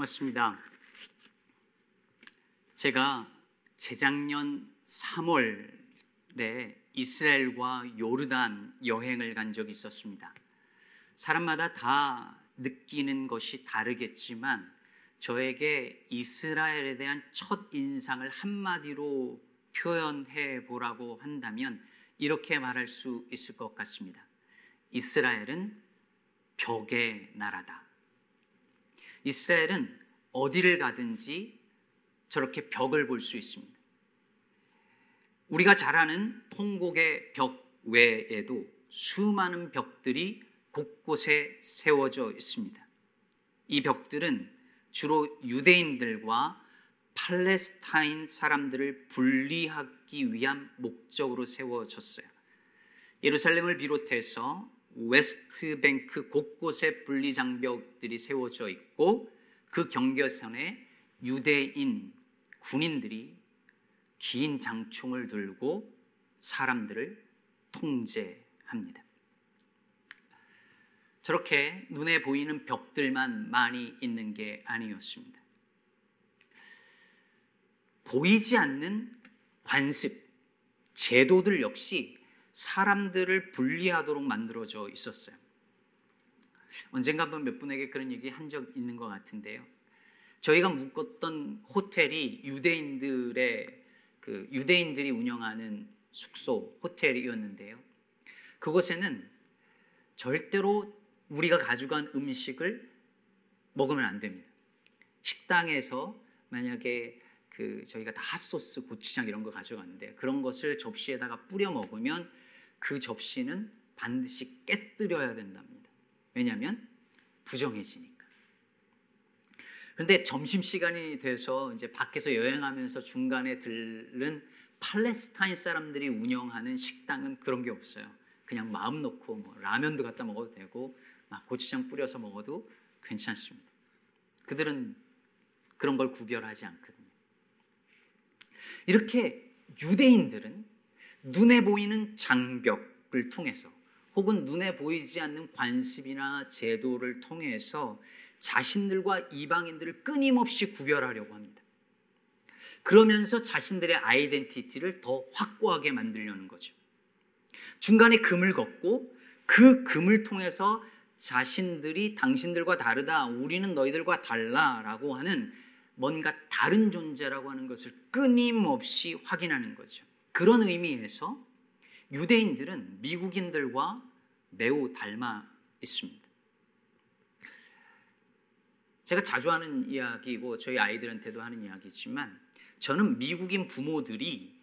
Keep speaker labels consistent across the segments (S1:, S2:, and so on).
S1: 고맙습니다. 제가 재작년 3월에 이스라엘과 요르단 여행을 간 적이 있었습니다. 사람마다 다 느끼는 것이 다르겠지만 저에게 이스라엘에 대한 첫 인상을 한마디로 표현해 보라고 한다면 이렇게 말할 수 있을 것 같습니다. 이스라엘은 벽의 나라다. 이스라엘은 어디를 가든지 저렇게 벽을 볼 수 있습니다. 우리가 잘 아는 통곡의 벽 외에도 수많은 벽들이 곳곳에 세워져 있습니다. 이 벽들은 주로 유대인들과 팔레스타인 사람들을 분리하기 위한 목적으로 세워졌어요. 예루살렘을 비롯해서 웨스트 뱅크 곳곳에 분리 장벽들이 세워져 있고 그 경계선에 유대인 군인들이 긴 장총을 들고 사람들을 통제합니다. 저렇게 눈에 보이는 벽들만 많이 있는 게 아니었습니다. 보이지 않는 관습, 제도들 역시 사람들을 분리하도록 만들어져 있었어요. 언젠가 한번 몇 분에게 그런 얘기 한 적 있는 것 같은데요. 저희가 묵었던 호텔이 유대인들의 그 유대인들이 운영하는 숙소 호텔이었는데요. 그곳에는 절대로 우리가 가져간 음식을 먹으면 안 됩니다. 식당에서 만약에 그 저희가 다 핫소스, 고추장 이런 거 가져갔는데 그런 것을 접시에다가 뿌려 먹으면 그 접시는 반드시 깨뜨려야 된답니다. 왜냐하면 부정해지니까. 그런데 점심 시간이 돼서 이제 밖에서 여행하면서 중간에 들른 팔레스타인 사람들이 운영하는 식당은 그런 게 없어요. 그냥 마음 놓고 뭐 라면도 갖다 먹어도 되고 막 고추장 뿌려서 먹어도 괜찮습니다. 그들은 그런 걸 구별하지 않거든요. 이렇게 유대인들은 눈에 보이는 장벽을 통해서 혹은 눈에 보이지 않는 관습이나 제도를 통해서 자신들과 이방인들을 끊임없이 구별하려고 합니다. 그러면서 자신들의 아이덴티티를 더 확고하게 만들려는 거죠. 중간에 금을 걷고 그 금을 통해서 자신들이 당신들과 다르다, 우리는 너희들과 달라라고 하는 뭔가 다른 존재라고 하는 것을 끊임없이 확인하는 거죠. 그런 의미에서 유대인들은 미국인들과 매우 닮아 있습니다. 제가 자주 하는 이야기고 저희 아이들한테도 하는 이야기지만 저는 미국인 부모들이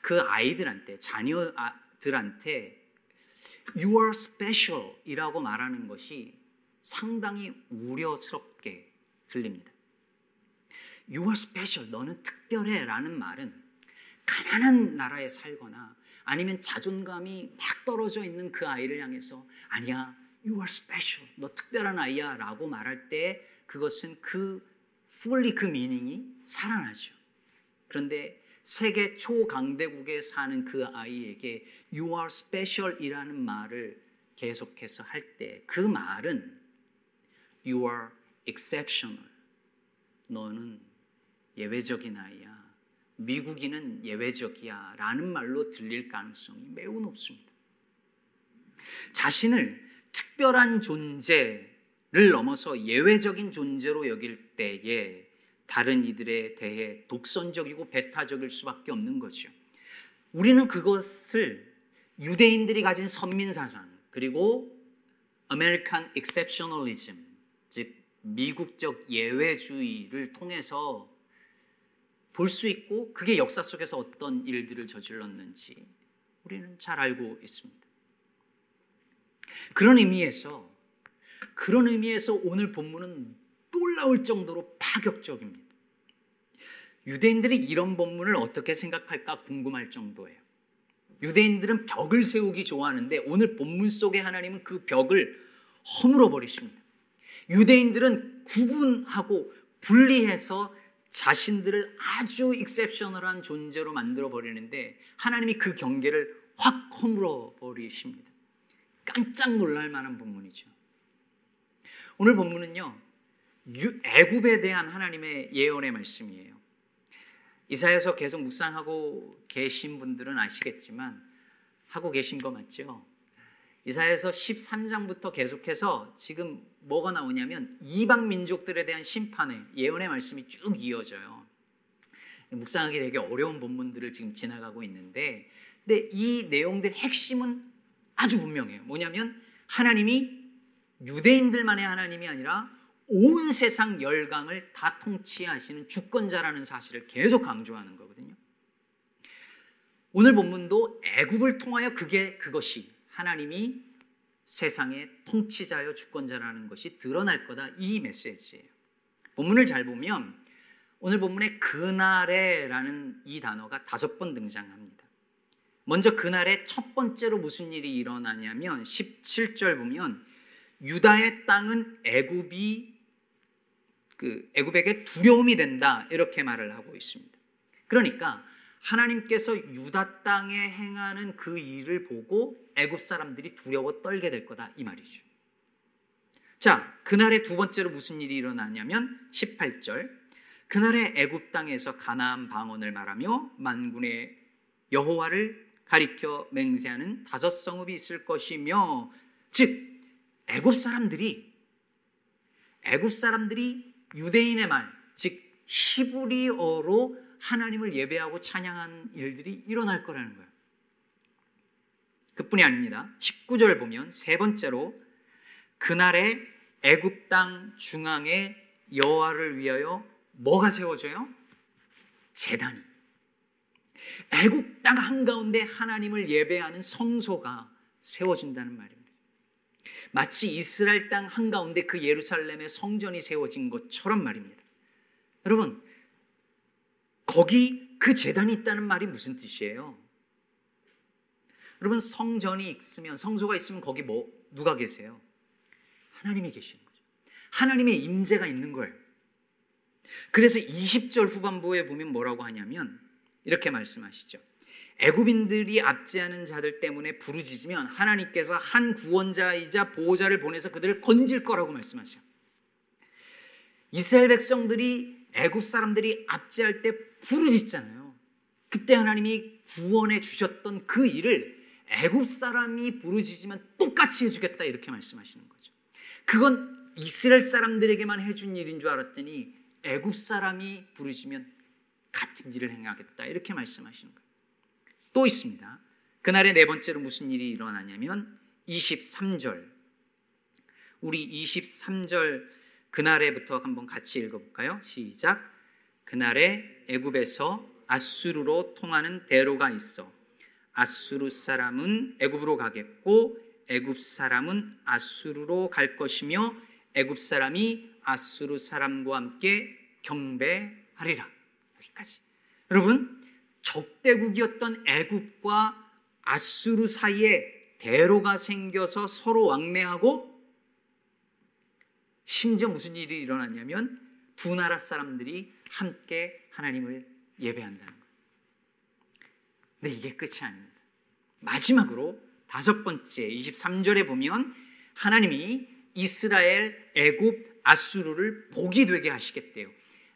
S1: 그 아이들한테 자녀들한테 you are special 이라고 말하는 것이 상당히 우려스럽게 들립니다. You are special. 너는 특별해. 라는 말은 가난한 나라에 살거나 아니면 자존감이 막 떨어져 있는 그 아이를 향해서 아니야. You are special. 너 특별한 아이야. 라고 말할 때 그것은 그 fully 그 미닝이 살아나죠. 그런데 세계 초강대국에 사는 그 아이에게 you are special 이라는 말을 계속해서 할 때 그 말은 you are exceptional. 너는 예외적인 아이야. 미국인은 예외적이야. 라는 말로 들릴 가능성이 매우 높습니다. 자신을 특별한 존재를 넘어서 예외적인 존재로 여길 때에 다른 이들에 대해 독선적이고 배타적일 수밖에 없는 거죠. 우리는 그것을 유대인들이 가진 선민사상 그리고 American exceptionalism 즉 미국적 예외주의를 통해서 볼 수 있고 그게 역사 속에서 어떤 일들을 저질렀는지 우리는 잘 알고 있습니다. 그런 의미에서 그런 의미에서 오늘 본문은 놀라울 정도로 파격적입니다. 유대인들이 이런 본문을 어떻게 생각할까 궁금할 정도예요. 유대인들은 벽을 세우기 좋아하는데 오늘 본문 속에 하나님은 그 벽을 허물어 버리십니다. 유대인들은 구분하고 분리해서 자신들을 아주 익셉셔널한 존재로 만들어 버리는데 하나님이 그 경계를 확 허물어 버리십니다. 깜짝 놀랄 만한 본문이죠. 오늘 본문은요. 애굽에 대한 하나님의 예언의 말씀이에요. 이사야서 계속 묵상하고 계신 분들은 아시겠지만 하고 계신 거 맞죠? 이사야서 13장부터 계속해서 지금 뭐가 나오냐면 이방 민족들에 대한 심판의 예언의 말씀이 쭉 이어져요. 묵상하기 되게 어려운 본문들을 지금 지나가고 있는데 근데 이 내용들 핵심은 아주 분명해요. 뭐냐면 하나님이 유대인들만의 하나님이 아니라 온 세상 열강을 다 통치하시는 주권자라는 사실을 계속 강조하는 거거든요. 오늘 본문도 애굽을 통하여 그게 그것이 하나님이 세상의 통치자여 주권자라는 것이 드러날 거다 이 메시지예요. 본문을 잘 보면 오늘 본문에 그날에라는 이 단어가 다섯 번 등장합니다. 먼저 그날에 첫 번째로 무슨 일이 일어나냐면 17절 보면 유다의 땅은 애굽이 그 애굽에게 두려움이 된다 이렇게 말을 하고 있습니다. 그러니까 하나님께서 유다 땅에 행하는 그 일을 보고 애굽 사람들이 두려워 떨게 될 거다 이 말이죠. 자, 그날에 두 번째로 무슨 일이 일어나냐면 18절. 그날에 애굽 땅에서 가나안 방언을 말하며 만군의 여호와를 가리켜 맹세하는 다섯 성읍이 있을 것이며 즉 애굽 사람들이 애굽 사람들이 유대인의 말, 즉 히브리어로 하나님을 예배하고 찬양한 일들이 일어날 거라는 거예요. 그뿐이 아닙니다. 19절 보면 세 번째로 그날에 애굽 땅 중앙에 여호와를 위하여 뭐가 세워져요? 재단이. 애굽 땅 한가운데 하나님을 예배하는 성소가 세워진다는 말입니다. 마치 이스라엘 땅 한가운데 그 예루살렘의 성전이 세워진 것처럼 말입니다. 여러분, 거기 그 재단이 있다는 말이 무슨 뜻이에요? 여러분 성전이 있으면 성소가 있으면 거기 뭐 누가 계세요? 하나님이 계시는 거죠. 하나님의 임재가 있는 거예요. 그래서 20절 후반부에 보면 뭐라고 하냐면 이렇게 말씀하시죠. 애굽인들이 압제하는 자들 때문에 부르짖으면 하나님께서 한 구원자이자 보호자를 보내서 그들을 건질 거라고 말씀하셔. 이스라엘 백성들이 애굽 사람들이 압제할 때 부르짖잖아요. 그때 하나님이 구원해 주셨던 그 일을 애굽 사람이 부르짖으면 똑같이 해주겠다 이렇게 말씀하시는 거죠. 그건 이스라엘 사람들에게만 해준 일인 줄 알았더니 애굽 사람이 부르짖으면 같은 일을 행하겠다 이렇게 말씀하시는 거예요. 또 있습니다. 그날에 네 번째로 무슨 일이 일어나냐면 23절. 우리 23절 그날에부터 한번 같이 읽어볼까요? 시작. 그날에 애굽에서 아수르로 통하는 대로가 있어 아수르 사람은 애굽으로 가겠고 애굽 사람은 아수르로 갈 것이며 애굽 사람이 아수르 사람과 함께 경배하리라. 여기까지. 여러분, 적대국이었던 애굽과 아수르 사이에 대로가 생겨서 서로 왕래하고 심지어 무슨 일이 일어났냐면 두 나라 사람들이 함께 하나님을 예배한다는 거예요. 근데 이게 끝이 아닙니다. 마지막으로 다섯 번째 23절에 보면 하나님이 이스라엘, 애굽, 아수르를 복이 되게 하시겠대요.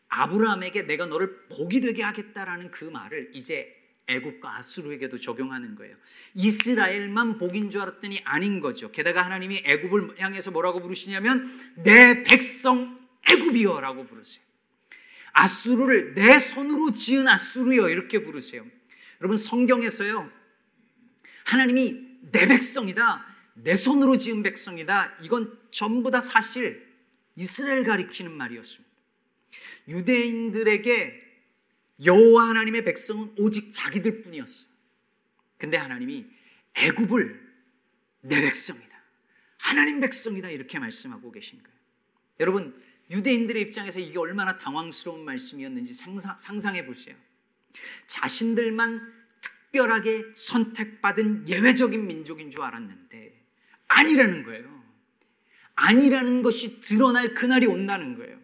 S1: 아브라함에게 내가 너를 복이 되게 하겠다라는 그 말을 이제 애굽과 아수르에게도 적용하는 거예요. 이스라엘만 복인 줄 알았더니 아닌 거죠. 게다가 하나님이 애굽을 향해서 뭐라고 부르시냐면 내 백성 애굽이여라고 부르세요. 아수르를 내 손으로 지은 아수르여 이렇게 부르세요. 여러분 성경에서요. 하나님이 내 백성이다. 내 손으로 지은 백성이다. 이건 전부 다 사실 이스라엘 가리키는 말이었습니다. 유대인들에게 여호와 하나님의 백성은 오직 자기들 뿐이었어요. 근데 하나님이 애굽을 내 백성이다. 하나님 백성이다 이렇게 말씀하고 계신 거예요. 여러분 유대인들의 입장에서 이게 얼마나 당황스러운 말씀이었는지 상상, 상상해 보세요. 자신들만 특별하게 선택받은 예외적인 민족인 줄 알았는데 아니라는 거예요. 아니라는 것이 드러날 그날이 온다는 거예요.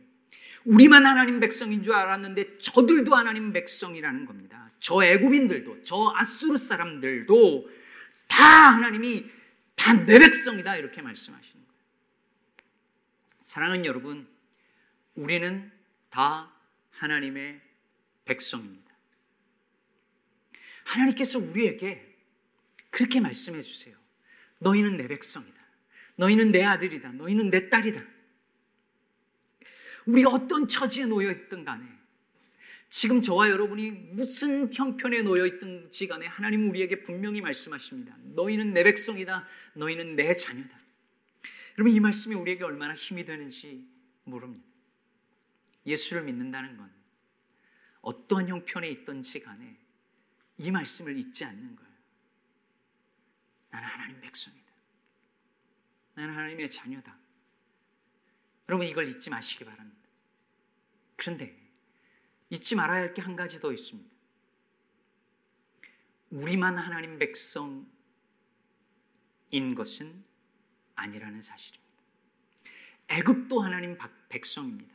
S1: 우리만 하나님 백성인 줄 알았는데 저들도 하나님 백성이라는 겁니다. 저 애굽인들도 저 아수르 사람들도 다 하나님이 다 내 백성이다 이렇게 말씀하시는 거예요. 사랑하는 여러분, 우리는 다 하나님의 백성입니다. 하나님께서 우리에게 그렇게 말씀해 주세요. 너희는 내 백성이다. 너희는 내 아들이다. 너희는 내 딸이다. 우리가 어떤 처지에 놓여 있든 간에 지금 저와 여러분이 무슨 형편에 놓여 있든지 간에 하나님 우리에게 분명히 말씀하십니다. 너희는 내 백성이다. 너희는 내 자녀다. 여러분 이 말씀이 우리에게 얼마나 힘이 되는지 모릅니다. 예수를 믿는다는 건 어떠한 형편에 있든지 간에 이 말씀을 잊지 않는 거예요. 나는 하나님 백성이다. 나는 하나님의 자녀다. 여러분 이걸 잊지 마시기 바랍니다. 그런데 잊지 말아야 할 게 한 가지 더 있습니다. 우리만 하나님 백성인 것은 아니라는 사실입니다. 애굽도 하나님 백성입니다.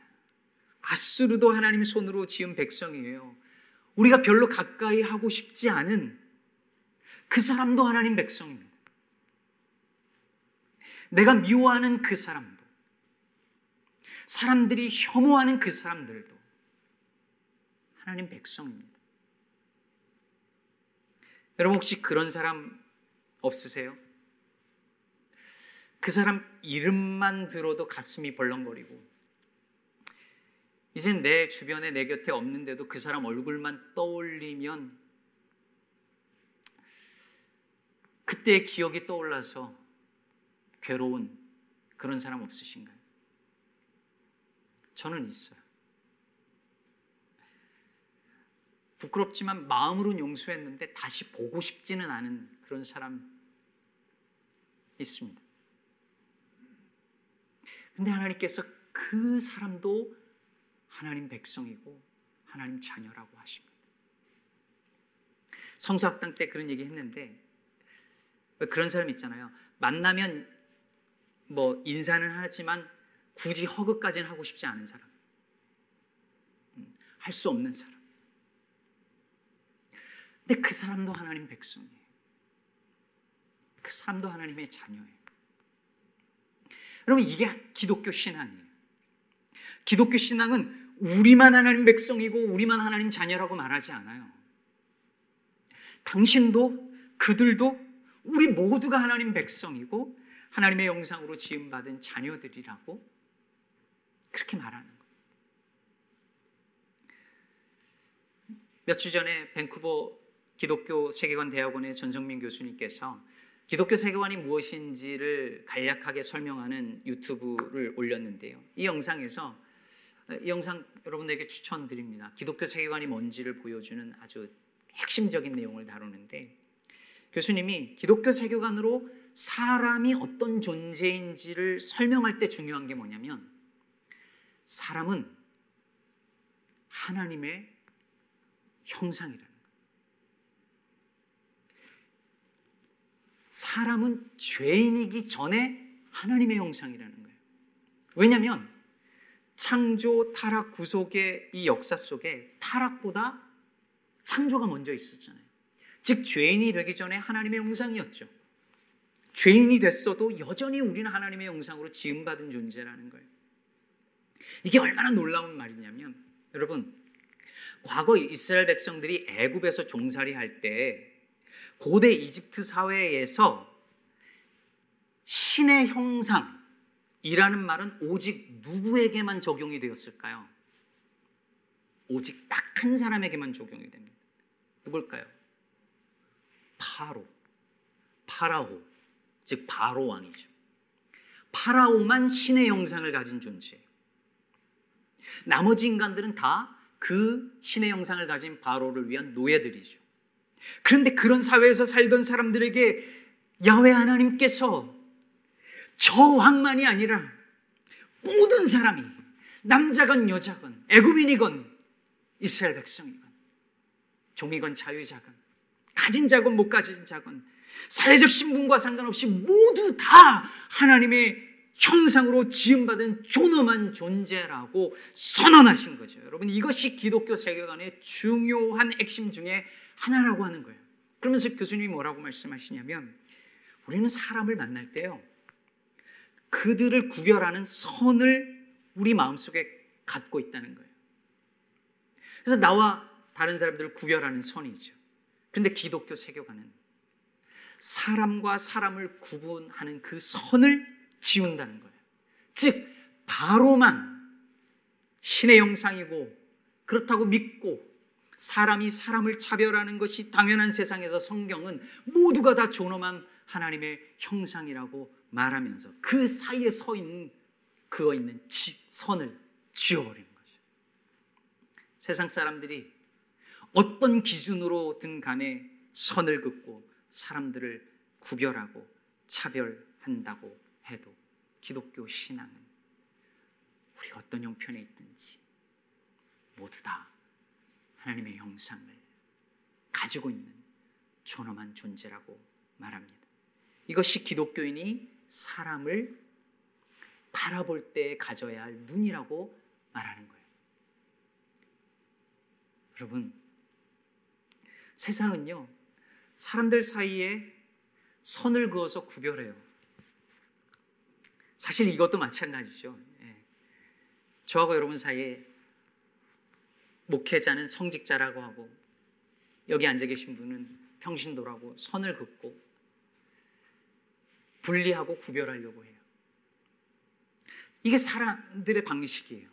S1: 아수르도 하나님 손으로 지은 백성이에요. 우리가 별로 가까이 하고 싶지 않은 그 사람도 하나님 백성입니다. 내가 미워하는 그 사람도, 사람들이 혐오하는 그 사람들도 하나님 백성입니다. 여러분 혹시 그런 사람 없으세요? 그 사람 이름만 들어도 가슴이 벌렁거리고 이젠 내 주변에 내 곁에 없는데도 그 사람 얼굴만 떠올리면 그때의 기억이 떠올라서 괴로운 그런 사람 없으신가요? 저는 있어요. 부끄럽지만 마음으로는 용서했는데 다시 보고 싶지는 않은 그런 사람 있습니다. 근데 하나님께서 그 사람도 하나님 백성이고 하나님 자녀라고 하십니다. 성서학당 때 그런 얘기 했는데 그런 사람 있잖아요. 만나면 뭐 인사는 하지만 굳이 허그까지는 하고 싶지 않은 사람. 음, 할수 없는 사람. 근데 그 사람도 하나님 백성이에요. 그 사람도 하나님의 자녀예요. 여러분 이게 기독교 신앙이에요. 기독교 신앙은 우리만 하나님 백성이고 우리만 하나님 자녀라고 말하지 않아요. 당신도 그들도 우리 모두가 하나님 백성이고 하나님의 영상으로 지음받은 자녀들이라고 그렇게 말하는 거예요. 몇 주 전에 밴쿠버 기독교 세계관 대학원의 전성민 교수님께서 기독교 세계관이 무엇인지를 간략하게 설명하는 유튜브를 올렸는데요. 이 영상에서 이 영상 여러분들에게 추천드립니다. 기독교 세계관이 뭔지를 보여주는 아주 핵심적인 내용을 다루는데 교수님이 기독교 세계관으로 사람이 어떤 존재인지를 설명할 때 중요한 게 뭐냐면 사람은 하나님의 형상이라는 거예요. 사람은 죄인이기 전에 하나님의 형상이라는 거예요. 왜냐하면 창조, 타락, 구속의 이 역사 속에 타락보다 창조가 먼저 있었잖아요. 즉 죄인이 되기 전에 하나님의 형상이었죠. 죄인이 됐어도 여전히 우리는 하나님의 형상으로 지음받은 존재라는 거예요. 이게 얼마나 놀라운 말이냐면 여러분 과거 이스라엘 백성들이 애굽에서 종살이 할 때 고대 이집트 사회에서 신의 형상 이라는 말은 오직 누구에게만 적용이 되었을까요? 오직 딱 한 사람에게만 적용이 됩니다. 누굴까요? 파로. 파라오. 즉, 바로 왕이죠. 파라오만 신의 형상을 가진 존재예요. 나머지 인간들은 다 그 신의 형상을 가진 바로를 위한 노예들이죠. 그런데 그런 사회에서 살던 사람들에게 야외 하나님께서 저 왕만이 아니라 모든 사람이 남자건 여자건 애굽인이건 이스라엘 백성이건 종이건 자유자건 가진 자건 못 가진 자건 사회적 신분과 상관없이 모두 다 하나님의 형상으로 지음받은 존엄한 존재라고 선언하신 거죠. 여러분 이것이 기독교 세계관의 중요한 핵심 중에 하나라고 하는 거예요. 그러면서 교수님이 뭐라고 말씀하시냐면 우리는 사람을 만날 때요. 그들을 구별하는 선을 우리 마음속에 갖고 있다는 거예요. 그래서 나와 다른 사람들을 구별하는 선이죠. 그런데 기독교 세계관은 사람과 사람을 구분하는 그 선을 지운다는 거예요. 즉, 바로만 신의 형상이고 그렇다고 믿고 사람이 사람을 차별하는 것이 당연한 세상에서 성경은 모두가 다 존엄한 하나님의 형상이라고 말하면서 그 사이에 서 있는 그어 있는 지, 선을 지워버리는 거죠. 세상 사람들이 어떤 기준으로든 간에 선을 긋고 사람들을 구별하고 차별한다고 해도 기독교 신앙은 우리가 어떤 형편에 있든지 모두 다 하나님의 형상을 가지고 있는 존엄한 존재라고 말합니다. 이것이 기독교인이 사람을 바라볼 때 가져야 할 눈이라고 말하는 거예요. 여러분, 세상은요, 사람들 사이에 선을 그어서 구별해요. 사실 이것도 마찬가지죠. 예. 저하고 여러분 사이에 목회자는 성직자라고 하고 여기 앉아 계신 분은 평신도라고 선을 긋고 분리하고 구별하려고 해요. 이게 사람들의 방식이에요.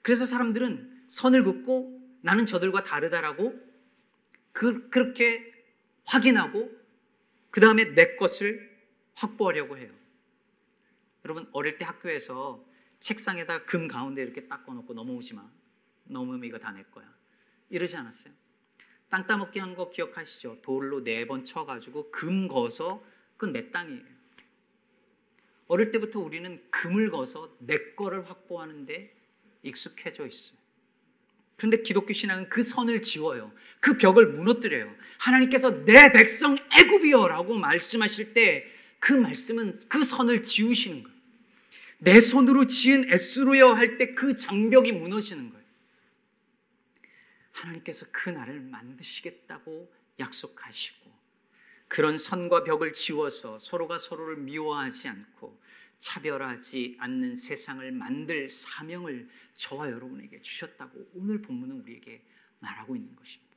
S1: 그래서 사람들은 선을 긋고 나는 저들과 다르다라고 그, 그렇게 확인하고 그 다음에 내 것을 확보하려고 해요. 여러분 어릴 때 학교에서 책상에다 금 가운데 이렇게 딱 꺼놓고 넘어오지 마. 넘으면 이거 다 내 거야. 이러지 않았어요? 땅 따먹기 한 거 기억하시죠? 돌로 네 번 쳐가지고 금 거서 그건 내 땅이에요. 어릴 때부터 우리는 금을 거서 내 거를 확보하는데 익숙해져 있어요. 그런데 기독교 신앙은 그 선을 지워요. 그 벽을 무너뜨려요. 하나님께서 내 백성 애굽이여라고 말씀하실 때 그 말씀은 그 선을 지우시는 거예요. 내 손으로 지은 에스로여 할 때 그 장벽이 무너지는 거예요. 하나님께서 그 날을 만드시겠다고 약속하시고 그런 선과 벽을 지워서 서로가 서로를 미워하지 않고 차별하지 않는 세상을 만들 사명을 저와 여러분에게 주셨다고 오늘 본문은 우리에게 말하고 있는 것입니다.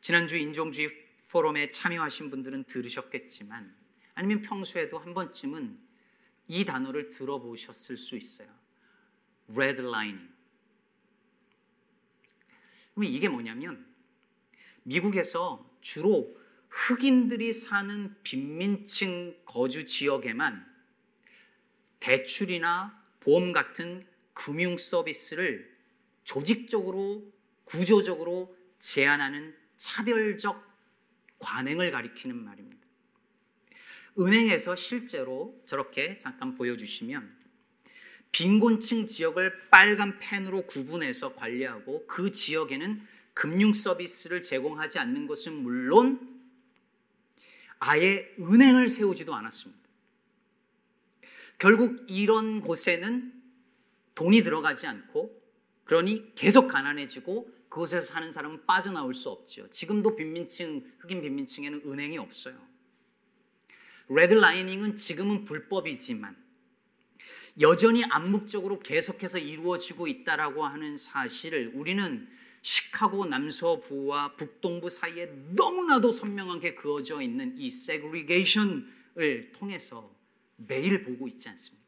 S1: 지난주 인종주의 포럼에 참여하신 분들은 들으셨겠지만 아니면 평소에도 한 번쯤은 이 단어를 들어보셨을 수 있어요. redlining. 그럼 이게 뭐냐면 미국에서 주로 흑인들이 사는 빈민층 거주 지역에만 대출이나 보험 같은 금융 서비스를 조직적으로 구조적으로 제한하는 차별적 관행을 가리키는 말입니다. 은행에서 실제로 저렇게 잠깐 보여주시면 빈곤층 지역을 빨간 펜으로 구분해서 관리하고 그 지역에는 금융 서비스를 제공하지 않는 것은 물론 아예 은행을 세우지도 않았습니다. 결국 이런 곳에는 돈이 들어가지 않고 그러니 계속 가난해지고 그곳에서 사는 사람은 빠져나올 수 없죠. 지금도 빈민층, 흑인 빈민층에는 은행이 없어요. 레드라이닝은 지금은 불법이지만 여전히 암묵적으로 계속해서 이루어지고 있다라고 하는 사실을 우리는 시카고 남서부와 북동부 사이에 너무나도 선명하게 그어져 있는 이 세그리게이션을 통해서 매일 보고 있지 않습니까?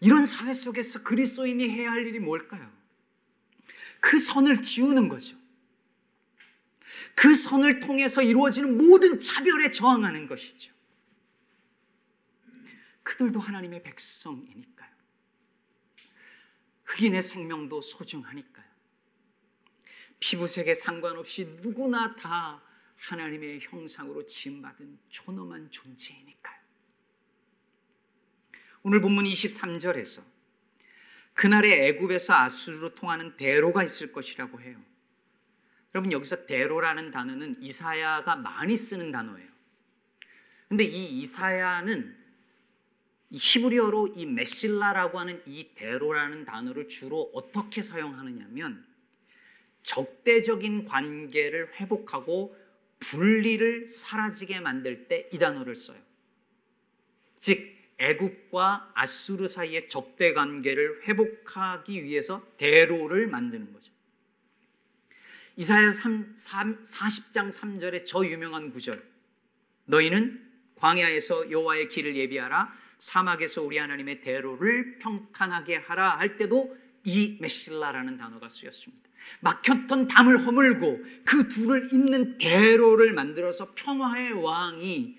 S1: 이런 사회 속에서 그리스도인이 해야 할 일이 뭘까요? 그 선을 지우는 거죠. 그 선을 통해서 이루어지는 모든 차별에 저항하는 것이죠. 그들도 하나님의 백성이니까요. 흑인의 생명도 소중하니까요. 피부색에 상관없이 누구나 다 하나님의 형상으로 지음받은 존엄한 존재이니까요. 오늘 본문 23절에서 그날의 애굽에서 아수르로 통하는 대로가 있을 것이라고 해요. 여러분 여기서 대로라는 단어는 이사야가 많이 쓰는 단어예요. 근데 이 이사야는 히브리어로 이 메실라라고 하는 이 대로라는 단어를 주로 어떻게 사용하느냐면 적대적인 관계를 회복하고 분리를 사라지게 만들 때 이 단어를 써요. 즉 애굽과 아수르 사이의 적대 관계를 회복하기 위해서 대로를 만드는 거죠. 이사야 40장 3절의 저 유명한 구절. 너희는 광야에서 여호와의 길을 예비하라 사막에서 우리 하나님의 대로를 평탄하게 하라 할 때도 이 메실라라는 단어가 쓰였습니다. 막혔던 담을 허물고 그 둘을 잇는 대로를 만들어서 평화의 왕이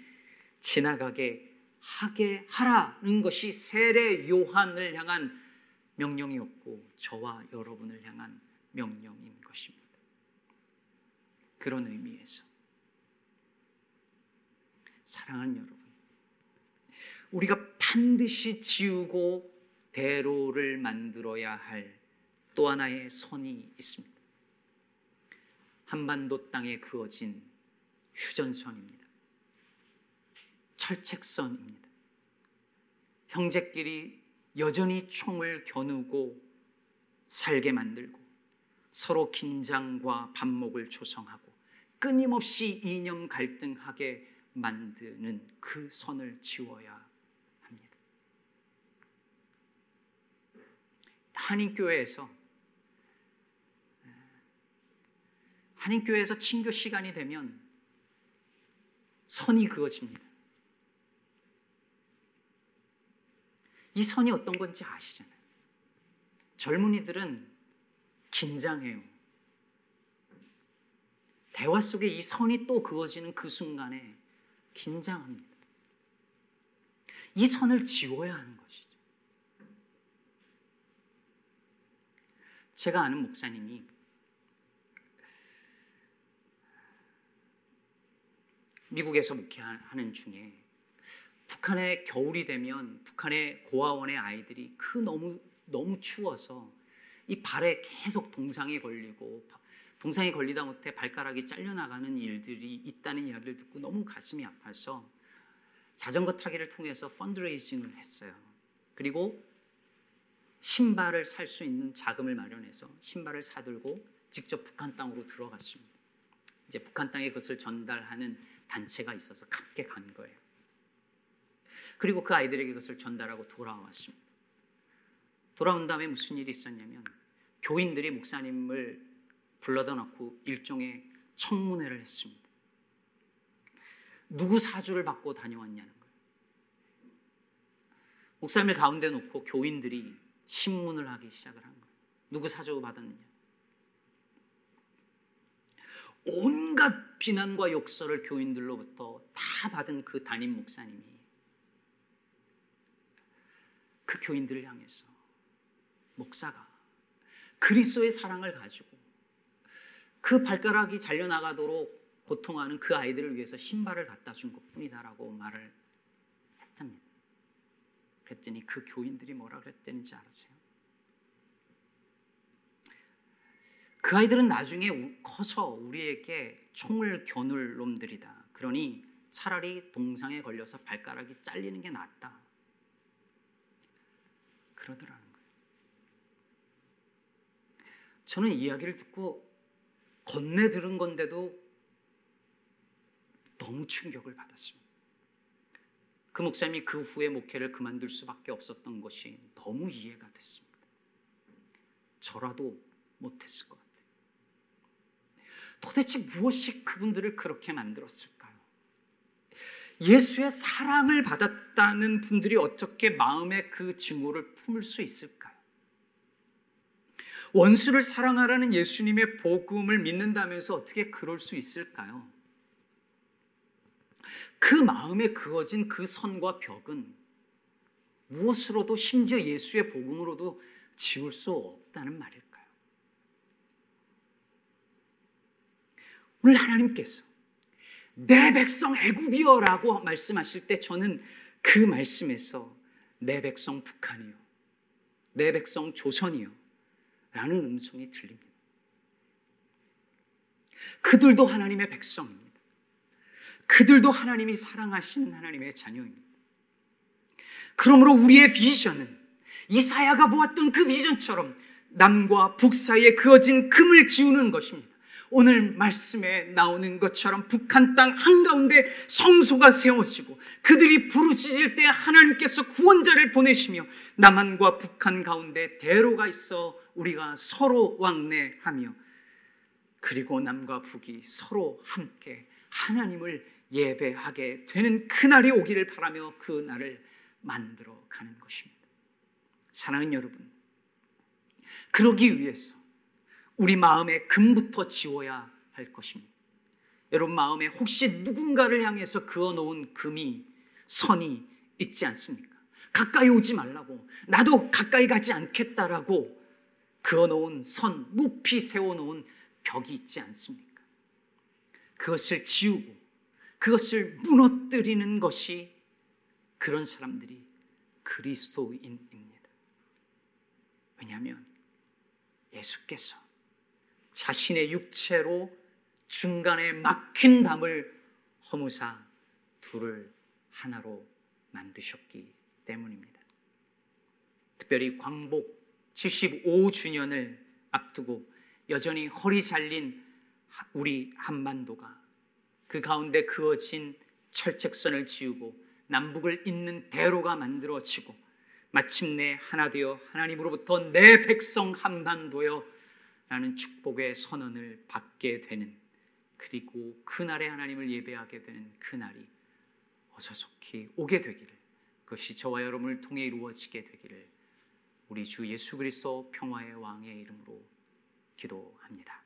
S1: 지나가게 하게 하라는 것이 세례 요한을 향한 명령이었고 저와 여러분을 향한 명령인 것입니다. 그런 의미에서 사랑하는 여러분, 우리가 반드시 지우고 대로를 만들어야 할 또 하나의 선이 있습니다. 한반도 땅에 그어진 휴전선입니다. 철책선입니다. 형제끼리 여전히 총을 겨누고 살게 만들고 서로 긴장과 반목을 조성하고 끊임없이 이념 갈등하게 만드는 그 선을 지워야 합니다. 한인교회에서 한인교회에서 친교 시간이 되면 선이 그어집니다. 이 선이 어떤 건지 아시잖아요. 젊은이들은 긴장해요. 대화 속에 이 선이 또 그어지는 그 순간에 긴장합니다. 이 선을 지워야 하는 것이죠. 제가 아는 목사님이 미국에서 목회하는 중에 북한의 겨울이 되면 북한의 고아원의 아이들이 그 너무 너무 추워서 이 발에 계속 동상이 걸리고 동상이 걸리다 못해 발가락이 잘려나가는 일들이 있다는 이야기를 듣고 너무 가슴이 아파서 자전거 타기를 통해서 펀드레이징을 했어요. 그리고 신발을 살 수 있는 자금을 마련해서 신발을 사들고 직접 북한 땅으로 들어갔습니다. 이제 북한 땅에 그것을 전달하는 단체가 있어서 함께 간 거예요. 그리고 그 아이들에게 그것을 전달하고 돌아왔습니다. 돌아온 다음에 무슨 일이 있었냐면 교인들이 목사님을 불러다 놓고 일종의 청문회를 했습니다. 누구 사주를 받고 다녀왔냐는 거예요. 목사님을 가운데 놓고 교인들이 신문을 하기 시작을 한 거예요. 누구 사주 받았느냐. 온갖 비난과 욕설을 교인들로부터 다 받은 그 담임 목사님이 그 교인들을 향해서 목사가 그리스도의 사랑을 가지고 그 발가락이 잘려나가도록 고통하는 그 아이들을 위해서 신발을 갖다 준 것뿐이다라고 말을 했답니다. 그랬더니 그 교인들이 뭐라 그랬다는지 아세요? 그 아이들은 나중에 커서 우리에게 총을 겨눌 놈들이다. 그러니 차라리 동상에 걸려서 발가락이 잘리는 게 낫다. 그러더라는 거예요. 저는 이야기를 듣고 건네 들은 건데도 너무 충격을 받았습니다. 그 목사님이 그 후에 목회를 그만둘 수밖에 없었던 것이 너무 이해가 됐습니다. 저라도 못했을 것 같아요. 도대체 무엇이 그분들을 그렇게 만들었을까요? 예수의 사랑을 받았다는 분들이 어떻게 마음의 그 증오를 품을 수 있을까요? 원수를 사랑하라는 예수님의 복음을 믿는다면서 어떻게 그럴 수 있을까요? 그 마음에 그어진 그 선과 벽은 무엇으로도 심지어 예수의 복음으로도 지울 수 없다는 말일까요? 오늘 하나님께서 내 백성 애굽이여라고 말씀하실 때 저는 그 말씀에서 내 백성 북한이요, 내 백성 조선이요 라는 음성이 들립니다. 그들도 하나님의 백성입니다. 그들도 하나님이 사랑하시는 하나님의 자녀입니다. 그러므로 우리의 비전은 이사야가 보았던 그 비전처럼 남과 북 사이에 그어진 금을 지우는 것입니다. 오늘 말씀에 나오는 것처럼 북한 땅 한가운데 성소가 세워지고 그들이 부르짖을 때 하나님께서 구원자를 보내시며 남한과 북한 가운데 대로가 있어 우리가 서로 왕래하며 그리고 남과 북이 서로 함께 하나님을 예배하게 되는 그날이 오기를 바라며 그 날을 만들어 가는 것입니다. 사랑하는 여러분, 그러기 위해서 우리 마음의 금부터 지워야 할 것입니다. 여러분 마음에 혹시 누군가를 향해서 그어 놓은 금이 선이 있지 않습니까? 가까이 오지 말라고 나도 가까이 가지 않겠다라고 그어 놓은 선 높이 세워 놓은 벽이 있지 않습니까? 그것을 지우고 그것을 무너뜨리는 것이 그런 사람들이 그리스도인입니다. 왜냐하면 예수께서 자신의 육체로 중간에 막힌 담을 허무사 둘을 하나로 만드셨기 때문입니다. 특별히 광복 75주년을 앞두고 여전히 허리 잘린 우리 한반도가 그 가운데 그어진 철책선을 지우고 남북을 잇는 대로가 만들어지고 마침내 하나 되어 하나님으로부터 내 백성 한반도여 라는 축복의 선언을 받게 되는 그리고 그날에 하나님을 예배하게 되는 그날이 어서 속히 오게 되기를 그것이 저와 여러분을 통해 이루어지게 되기를 우리 주 예수 그리스도 평화의 왕의 이름으로 기도합니다.